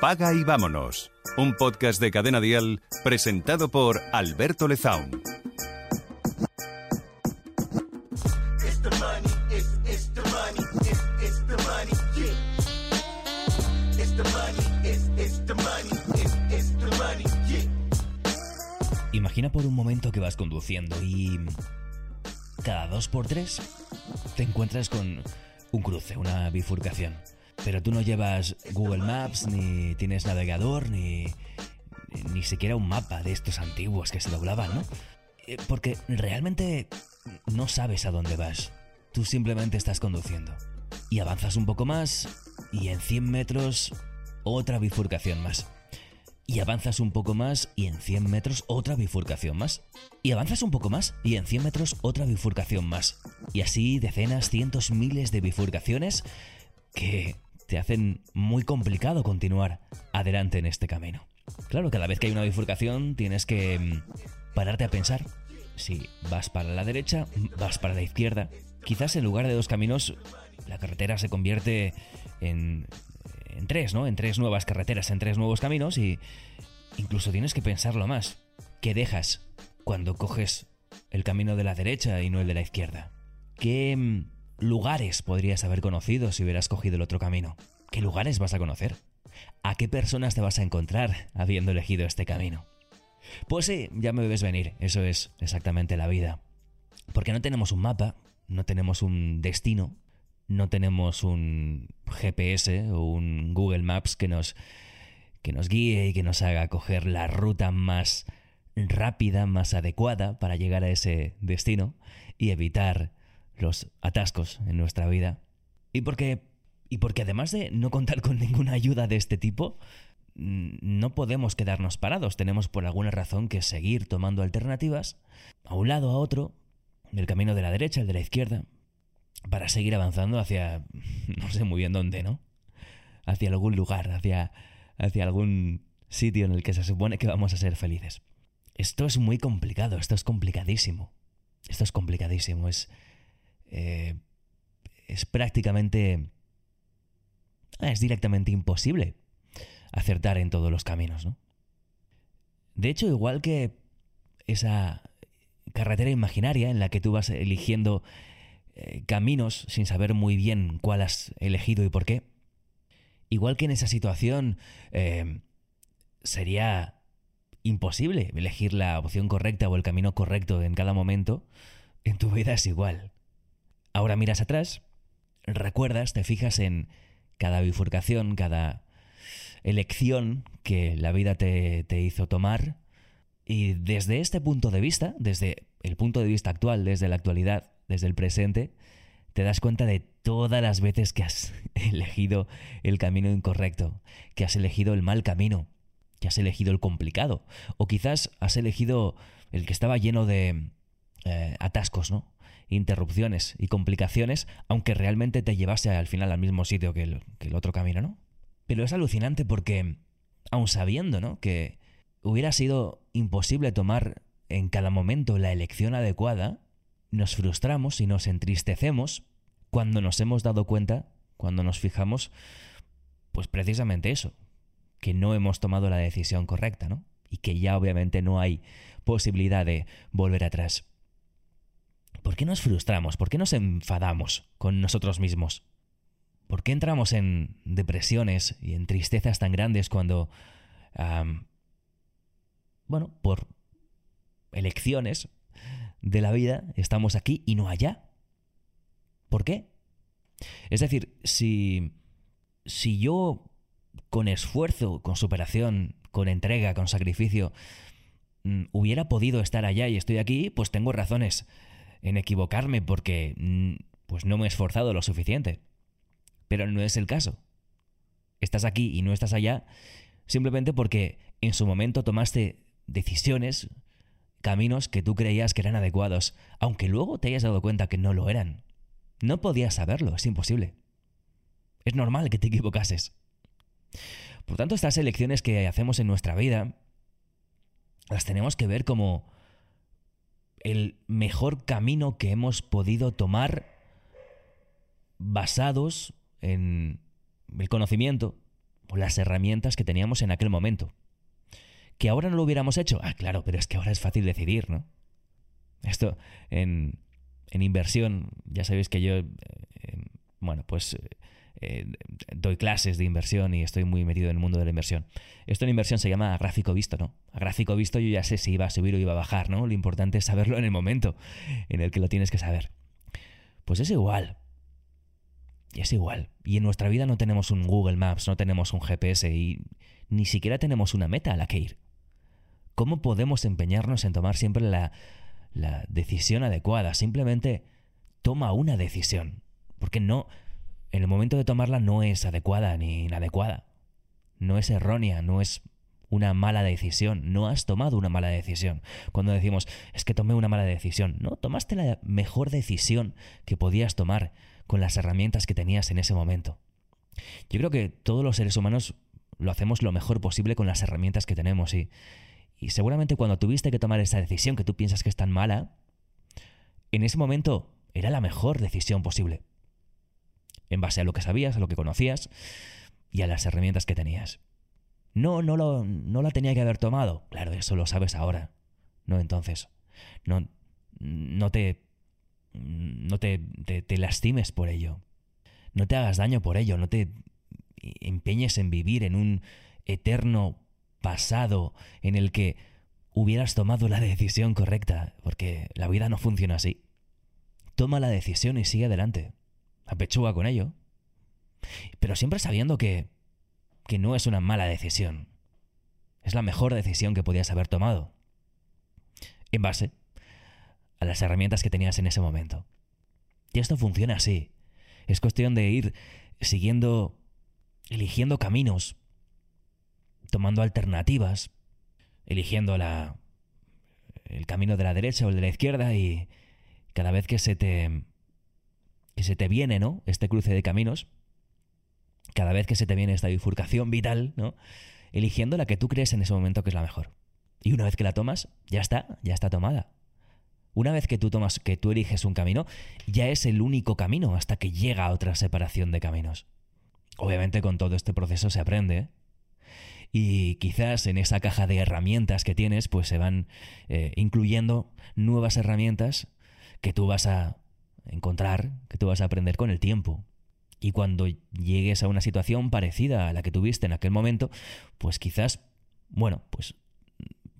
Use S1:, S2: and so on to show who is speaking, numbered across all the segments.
S1: Paga y vámonos. Un podcast de Cadena Dial presentado por Alberto Lezaun.
S2: Imagina por un momento que vas conduciendo y cada dos por tres te encuentras con un cruce, una bifurcación. Pero tú no llevas Google Maps, ni tienes navegador, ni, ni siquiera un mapa de estos antiguos que se doblaban, ¿no? Eh, Porque realmente no sabes a dónde vas. Tú simplemente estás conduciendo. Y avanzas un poco más y en 100 metros otra bifurcación más. Y avanzas un poco más y en 100 metros otra bifurcación más. Y avanzas un poco más y en 100 metros otra bifurcación más. Y así decenas, cientos, miles de bifurcaciones que te hacen muy complicado continuar adelante en este camino. Claro, cada vez que hay una bifurcación tienes que mm, pararte a pensar si vas para la derecha, vas para la izquierda. Quizás en lugar de dos caminos, la carretera se convierte en, en tres, ¿no? En tres nuevas carreteras, en tres nuevos caminos y incluso tienes que pensarlo más. ¿Qué dejas cuando coges el camino de la derecha y no el de la izquierda? ¿Qué mm, lugares podrías haber conocido si hubieras cogido el otro camino? ¿Qué lugares vas a conocer? ¿A qué personas te vas a encontrar habiendo elegido este camino? Pues sí, ya me ves venir, eso es exactamente la vida. Porque no tenemos un mapa, no tenemos un destino, no tenemos un GPS o un Google Maps que nos, que nos guíe y que nos haga coger la ruta más rápida, más adecuada para llegar a ese destino y evitar los atascos en nuestra vida. Y porque, y porque además de no contar con ninguna ayuda de este tipo, mm, no podemos quedarnos parados. Tenemos por alguna razón que seguir tomando alternativas a un lado, a otro, del camino de la derecha, el de la izquierda, para seguir avanzando hacia, no sé muy bien dónde, ¿no? Hacia algún lugar, hacia, hacia algún sitio en el que se supone que vamos a ser felices. Esto es muy complicado, esto es complicadísimo. Esto es complicadísimo, es, eh, es prácticamente... ah, Es directamente imposible acertar en todos los caminos, ¿no? De hecho, igual que esa carretera imaginaria en la que tú vas eligiendo eh, caminos sin saber muy bien cuál has elegido y por qué, igual que en esa situación eh, sería imposible elegir la opción correcta o el camino correcto en cada momento, en tu vida es igual. Ahora miras atrás, recuerdas, te fijas en cada bifurcación, cada elección que la vida te, hizo tomar, y desde este punto de vista, desde el punto de vista actual, desde la actualidad, desde el presente, te das cuenta de todas las veces que has elegido el camino incorrecto, que has elegido el mal camino, que has elegido el complicado, o quizás has elegido el que estaba lleno de eh, atascos, ¿no? Interrupciones y complicaciones, aunque realmente te llevase al final al mismo sitio que el, otro camino, ¿no? Pero es alucinante porque, aun sabiendo, ¿no? Que hubiera sido imposible tomar en cada momento la elección adecuada, nos frustramos y nos entristecemos cuando nos hemos dado cuenta, cuando nos fijamos, pues precisamente eso, que no hemos tomado la decisión correcta, ¿no? Y que ya obviamente no hay posibilidad de volver atrás. ¿Por qué nos frustramos? ¿Por qué nos enfadamos con nosotros mismos? ¿Por qué entramos en depresiones y en tristezas tan grandes cuando, bueno, por elecciones de la vida estamos aquí y no allá? ¿Por qué? Es decir, si, si yo con esfuerzo, con superación, con entrega, con sacrificio, mm, hubiera podido estar allá y estoy aquí, pues tengo razones en equivocarme porque mm, pues no me he esforzado lo suficiente. Pero no es el caso. Estás aquí y no estás allá simplemente porque en su momento tomaste decisiones, caminos que tú creías que eran adecuados, aunque luego te hayas dado cuenta que no lo eran. No podías saberlo, es imposible. Es normal que te equivocases. Por tanto, estas elecciones que hacemos en nuestra vida las tenemos que ver como el mejor camino que hemos podido tomar basados en el conocimiento, o las herramientas que teníamos en aquel momento. ¿Que ahora no lo hubiéramos hecho? Ah, claro, pero es que ahora es fácil decidir, ¿no? Esto en, en inversión, ya sabéis que yo, eh, bueno, pues eh, doy clases de inversión y estoy muy metido en el mundo de la inversión. Esto en inversión se llama gráfico visto, ¿no? A gráfico visto yo ya sé si iba a subir o iba a bajar, ¿no? Lo importante es saberlo en el momento en el que lo tienes que saber. Pues es igual. Es igual. Y en nuestra vida no tenemos un Google Maps, no tenemos un GPS y ni siquiera tenemos una meta a la que ir. ¿Cómo podemos empeñarnos en tomar siempre la, la decisión adecuada? Simplemente toma una decisión. Porque no, en el momento de tomarla no es adecuada ni inadecuada. No es errónea, no es una mala decisión. No has tomado una mala decisión. Cuando decimos, es que tomé una mala decisión. No, tomaste la mejor decisión que podías tomar con las herramientas que tenías en ese momento. Yo creo que todos los seres humanos lo hacemos lo mejor posible con las herramientas que tenemos y, y seguramente cuando tuviste que tomar esa decisión que tú piensas que es tan mala, en ese momento era la mejor decisión posible. En base a lo que sabías, a lo que conocías y a las herramientas que tenías. No, no, lo, no la tenía que haber tomado. Claro, eso lo sabes ahora. No entonces. No, no te. No te, te lastimes por ello. No te hagas daño por ello. No te empeñes en vivir en un eterno pasado en el que hubieras tomado la decisión correcta, porque la vida no funciona así. Toma la decisión y sigue adelante. Apechuga con ello. Pero siempre sabiendo que que no es una mala decisión. Es la mejor decisión que podías haber tomado. En base a las herramientas que tenías en ese momento. Y esto funciona así. Es cuestión de ir siguiendo, eligiendo caminos, tomando alternativas, eligiendo la, el camino de la derecha o el de la izquierda y cada vez que se te, que se te viene, ¿no? Este cruce de caminos, cada vez que se te viene esta bifurcación vital, ¿no? Eligiendo la que tú crees en ese momento que es la mejor. Y una vez que la tomas, ya está, ya está tomada. Una vez que tú tomas, que tú eliges un camino, ya es el único camino hasta que llega a otra separación de caminos. Obviamente con todo este proceso se aprende. Y quizás en esa caja de herramientas que tienes, pues se van eh, incluyendo nuevas herramientas que tú vas a encontrar, que tú vas a aprender con el tiempo. Y cuando llegues a una situación parecida a la que tuviste en aquel momento, pues quizás, bueno, pues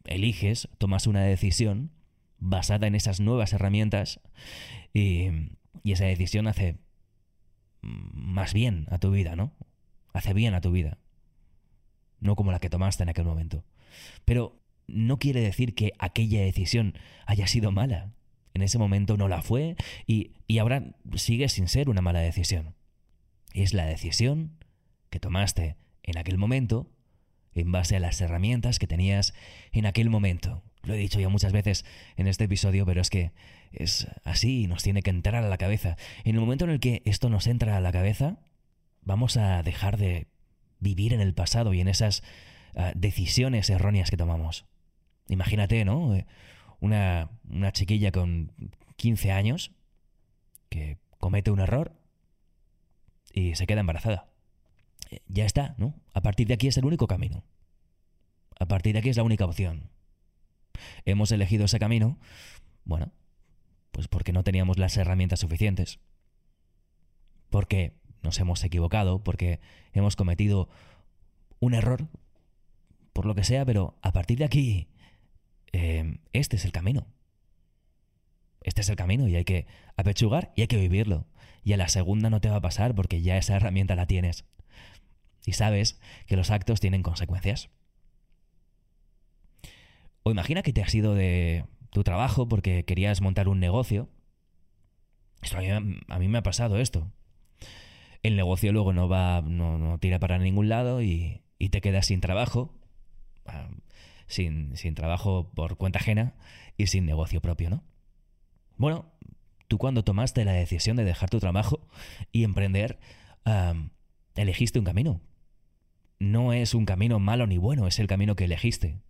S2: eliges, tomas una decisión basada en esas nuevas herramientas y, esa decisión hace más bien a tu vida, ¿no? Hace bien a tu vida. No como la que tomaste en aquel momento. Pero no quiere decir que aquella decisión haya sido mala. En ese momento no la fue y, y ahora sigue sin ser una mala decisión es la decisión que tomaste en aquel momento en base a las herramientas que tenías en aquel momento. Lo he dicho ya muchas veces en este episodio, pero es que es así, nos tiene que entrar a la cabeza. En el momento en el que esto nos entra a la cabeza, vamos a dejar de vivir en el pasado y en esas ah, decisiones erróneas que tomamos. Imagínate, ¿no? Una, una chiquilla con 15 años que comete un error y se queda embarazada. Eh, ya está, ¿no? A partir de aquí es el único camino. A partir de aquí es la única opción. Hemos elegido ese camino, bueno, pues porque no teníamos las herramientas suficientes. Porque nos hemos equivocado, porque hemos cometido un error, por lo que sea, pero a partir de aquí, eh, este es el camino. Este es el camino y hay que apechugar y hay que vivirlo y a la segunda no te va a pasar porque ya esa herramienta la tienes. Y sabes que los actos tienen consecuencias. O imagina que te has ido de tu trabajo porque querías montar un negocio. a, mí, me ha pasado esto. El negocio luego no va, no, tira para ningún lado y, te quedas sin trabajo, ah, sin, trabajo por cuenta ajena y sin negocio propio, ¿no? Bueno, Tú cuando tomaste la decisión de dejar tu trabajo y emprender, elegiste un camino. No es un camino malo ni bueno, es el camino que elegiste.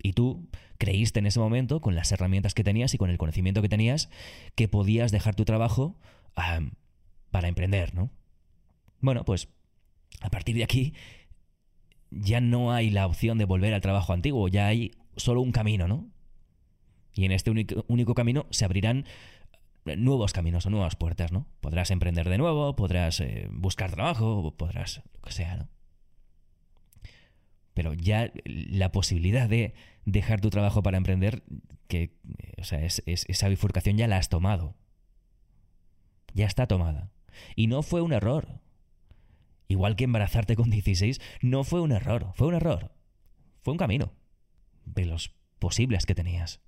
S2: Y tú creíste en ese momento, con las herramientas que tenías y con el conocimiento que tenías, que podías dejar tu trabajo para emprender, ¿no? Bueno, pues a partir de aquí ya no hay la opción de volver al trabajo antiguo, ya hay solo un camino, ¿no? Y en este único, camino se abrirán nuevos caminos o nuevas puertas, ¿no? Podrás emprender de nuevo, podrás eh, buscar trabajo, podrás lo que sea, ¿no? Pero ya la posibilidad de dejar tu trabajo para emprender, que, o sea, esa bifurcación ya la has tomado. Ya está tomada. Y no fue un error. Igual que embarazarte con 16, no fue un error, fue un error. Fue un camino. De los posibles que tenías.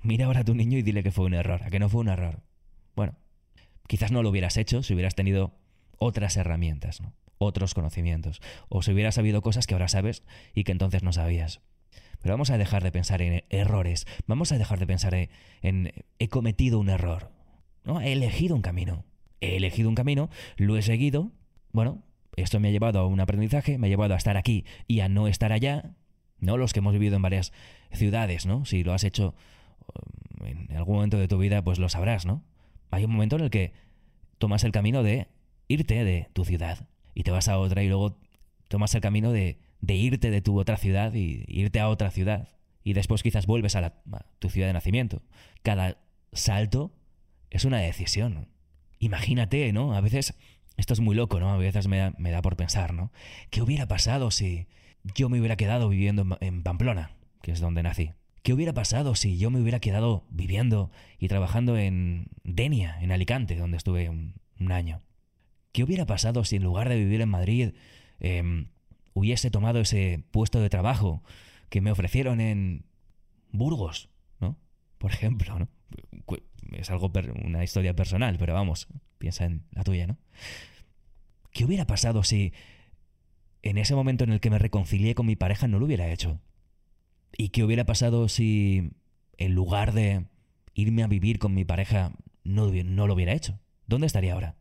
S2: Mira ahora a tu niño y dile que fue un error, a que no fue un error. Bueno, quizás no lo hubieras hecho si hubieras tenido otras herramientas, ¿no? otros conocimientos, o si hubieras sabido cosas que ahora sabes y que entonces no sabías. Pero vamos a dejar de pensar en errores, vamos a dejar de pensar en, he cometido un error. ¿no? He elegido un camino. He elegido un camino, lo he seguido. Bueno, esto me ha llevado a un aprendizaje, me ha llevado a estar aquí y a no estar allá. ¿No? Los que hemos vivido en varias ciudades, ¿no? Si lo has hecho en algún momento de tu vida, pues lo sabrás, ¿no? Hay un momento en el que tomas el camino de irte de tu ciudad y te vas a otra y luego tomas el camino de, irte de tu otra ciudad y irte a otra ciudad y después quizás vuelves a, tu ciudad de nacimiento. Cada salto es una decisión. Imagínate, ¿no? A veces esto es muy loco, ¿no? A veces me da, me da por pensar, ¿no? ¿Qué hubiera pasado si yo me hubiera quedado viviendo en Pamplona, que es donde nací? ¿Qué hubiera pasado si yo me hubiera quedado viviendo y trabajando en Denia, en Alicante, donde estuve un, año? ¿Qué hubiera pasado si en lugar de vivir en Madrid em, hubiese tomado ese puesto de trabajo que me ofrecieron en Burgos. Por ejemplo, ¿no? Es algo una historia personal, pero vamos, piensa en la tuya, ¿no? ¿Qué hubiera pasado si en ese momento en el que me reconcilié con mi pareja no lo hubiera hecho? ¿Y qué hubiera pasado si en lugar de irme a vivir con mi pareja no, no lo hubiera hecho? ¿Dónde estaría ahora?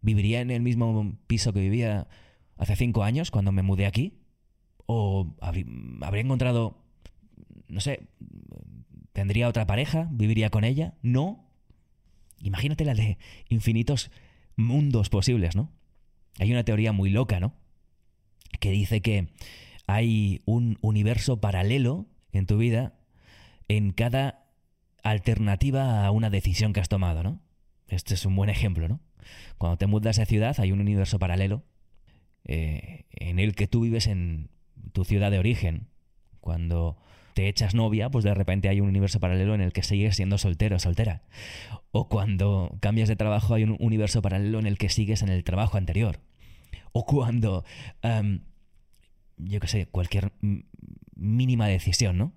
S2: ¿Viviría en el mismo piso que vivía hace cinco años cuando me mudé aquí? ¿O habría encontrado, no sé, tendría otra pareja? ¿Viviría con ella? ¿No? Imagínate la de infinitos mundos posibles, ¿no? Hay una teoría muy loca, ¿no? Que dice que hay un universo paralelo en tu vida en cada alternativa a una decisión que has tomado, ¿no? Este es un buen ejemplo, ¿no? Cuando te mudas a ciudad hay un universo paralelo eh, en el que tú vives en tu ciudad de origen. Cuando te echas novia, pues de repente hay un universo paralelo en el que sigues siendo soltero o soltera. O cuando cambias de trabajo hay un universo paralelo en el que sigues en el trabajo anterior. O cuando yo qué sé, cualquier mínima decisión, ¿no?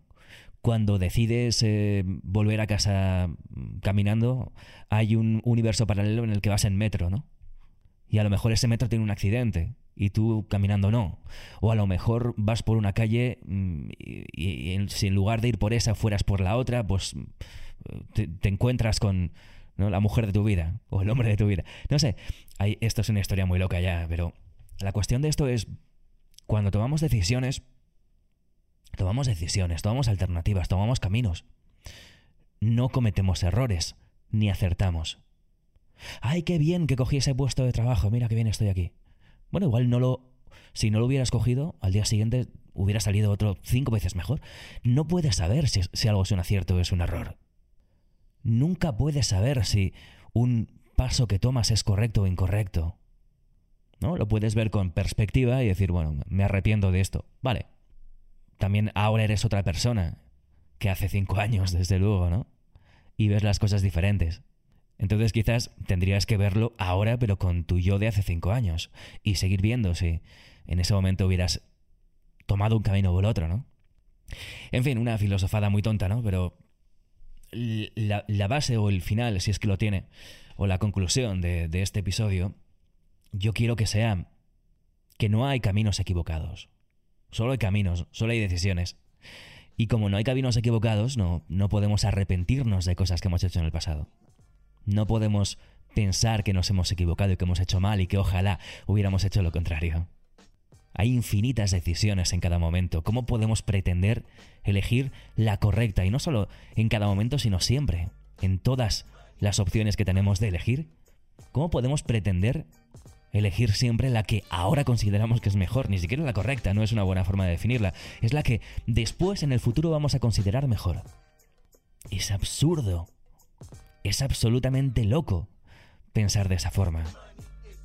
S2: Cuando decides eh, volver a casa caminando, hay un universo paralelo en el que vas en metro, ¿no? Y a lo mejor ese metro tiene un accidente y tú caminando no. O a lo mejor vas por una calle mm, y, si en lugar de ir por esa fueras por la otra, pues te, encuentras con la mujer de tu vida o el hombre de tu vida. No sé, esto es una historia muy loca ya, pero la cuestión de esto es cuando tomamos decisiones, tomamos decisiones, tomamos alternativas, tomamos caminos. No cometemos errores, ni acertamos. ¡Ay, qué bien que cogí ese puesto de trabajo! Mira qué bien estoy aquí. Bueno, igual no lo. Si no lo hubieras cogido, al día siguiente hubiera salido otro cinco veces mejor. No puedes saber si, si algo es un acierto o es un error. Nunca puedes saber si un paso que tomas es correcto o incorrecto. ¿no? Lo puedes ver con perspectiva y decir, bueno, me arrepiento de esto. Vale. También ahora eres otra persona que hace cinco años, desde luego, ¿no? Y ves las cosas diferentes. Entonces quizás tendrías que verlo ahora, pero con tu yo de hace cinco años. Y seguir viendo si en ese momento hubieras tomado un camino o el otro, ¿no? En fin, una filosofada muy tonta, ¿no? Pero la, base o el final, si es que lo tiene, o la conclusión de este episodio, yo quiero que sea que no hay caminos equivocados. Solo hay caminos, solo hay decisiones. Y como no hay caminos equivocados, no, no podemos arrepentirnos de cosas que hemos hecho en el pasado. No podemos pensar que nos hemos equivocado y que hemos hecho mal y que ojalá hubiéramos hecho lo contrario. Hay infinitas decisiones en cada momento. ¿Cómo podemos pretender elegir la correcta? Y no solo en cada momento, sino siempre. En todas las opciones que tenemos de elegir. ¿Cómo podemos pretender elegir siempre la que ahora consideramos que es mejor, ni siquiera la correcta, no es una buena forma de definirla, es la que después en el futuro vamos a considerar mejor. Es absurdo, es absolutamente loco pensar de esa forma.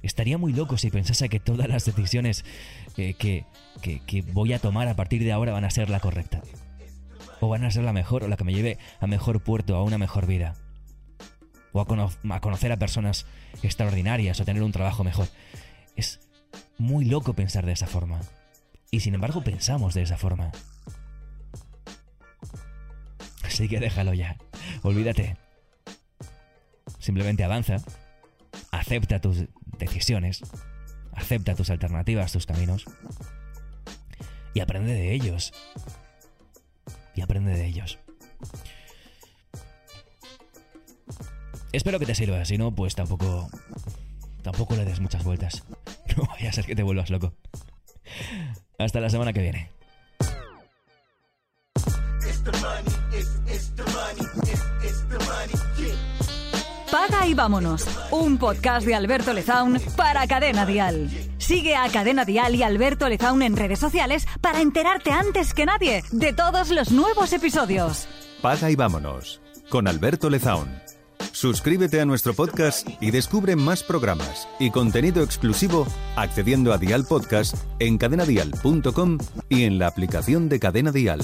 S2: Estaría muy loco si pensase que todas las decisiones eh, que, que voy a tomar a partir de ahora van a ser la correcta. O van a ser la mejor o la que me lleve a mejor puerto, a una mejor vida o a, conocer a personas extraordinarias o tener un trabajo mejor. Es muy loco pensar de esa forma. Y sin embargo pensamos de esa forma. Así que déjalo ya. Olvídate. Simplemente avanza. Acepta tus decisiones. Acepta tus alternativas, tus caminos. Y aprende de ellos. Y aprende de ellos. Espero que te sirva, si no, pues tampoco. Tampoco le des muchas vueltas. No vaya a ser que te vuelvas loco. Hasta la semana que viene.
S3: Paga y vámonos. Un podcast de Alberto Lezaun para Cadena Dial. Sigue a Cadena Dial y Alberto Lezaun en redes sociales para enterarte antes que nadie de todos los nuevos episodios.
S1: Paga y vámonos con Alberto Lezaun. Suscríbete a nuestro podcast y descubre más programas y contenido exclusivo accediendo a Dial Podcast en cadenadial.com y en la aplicación de Cadena Dial.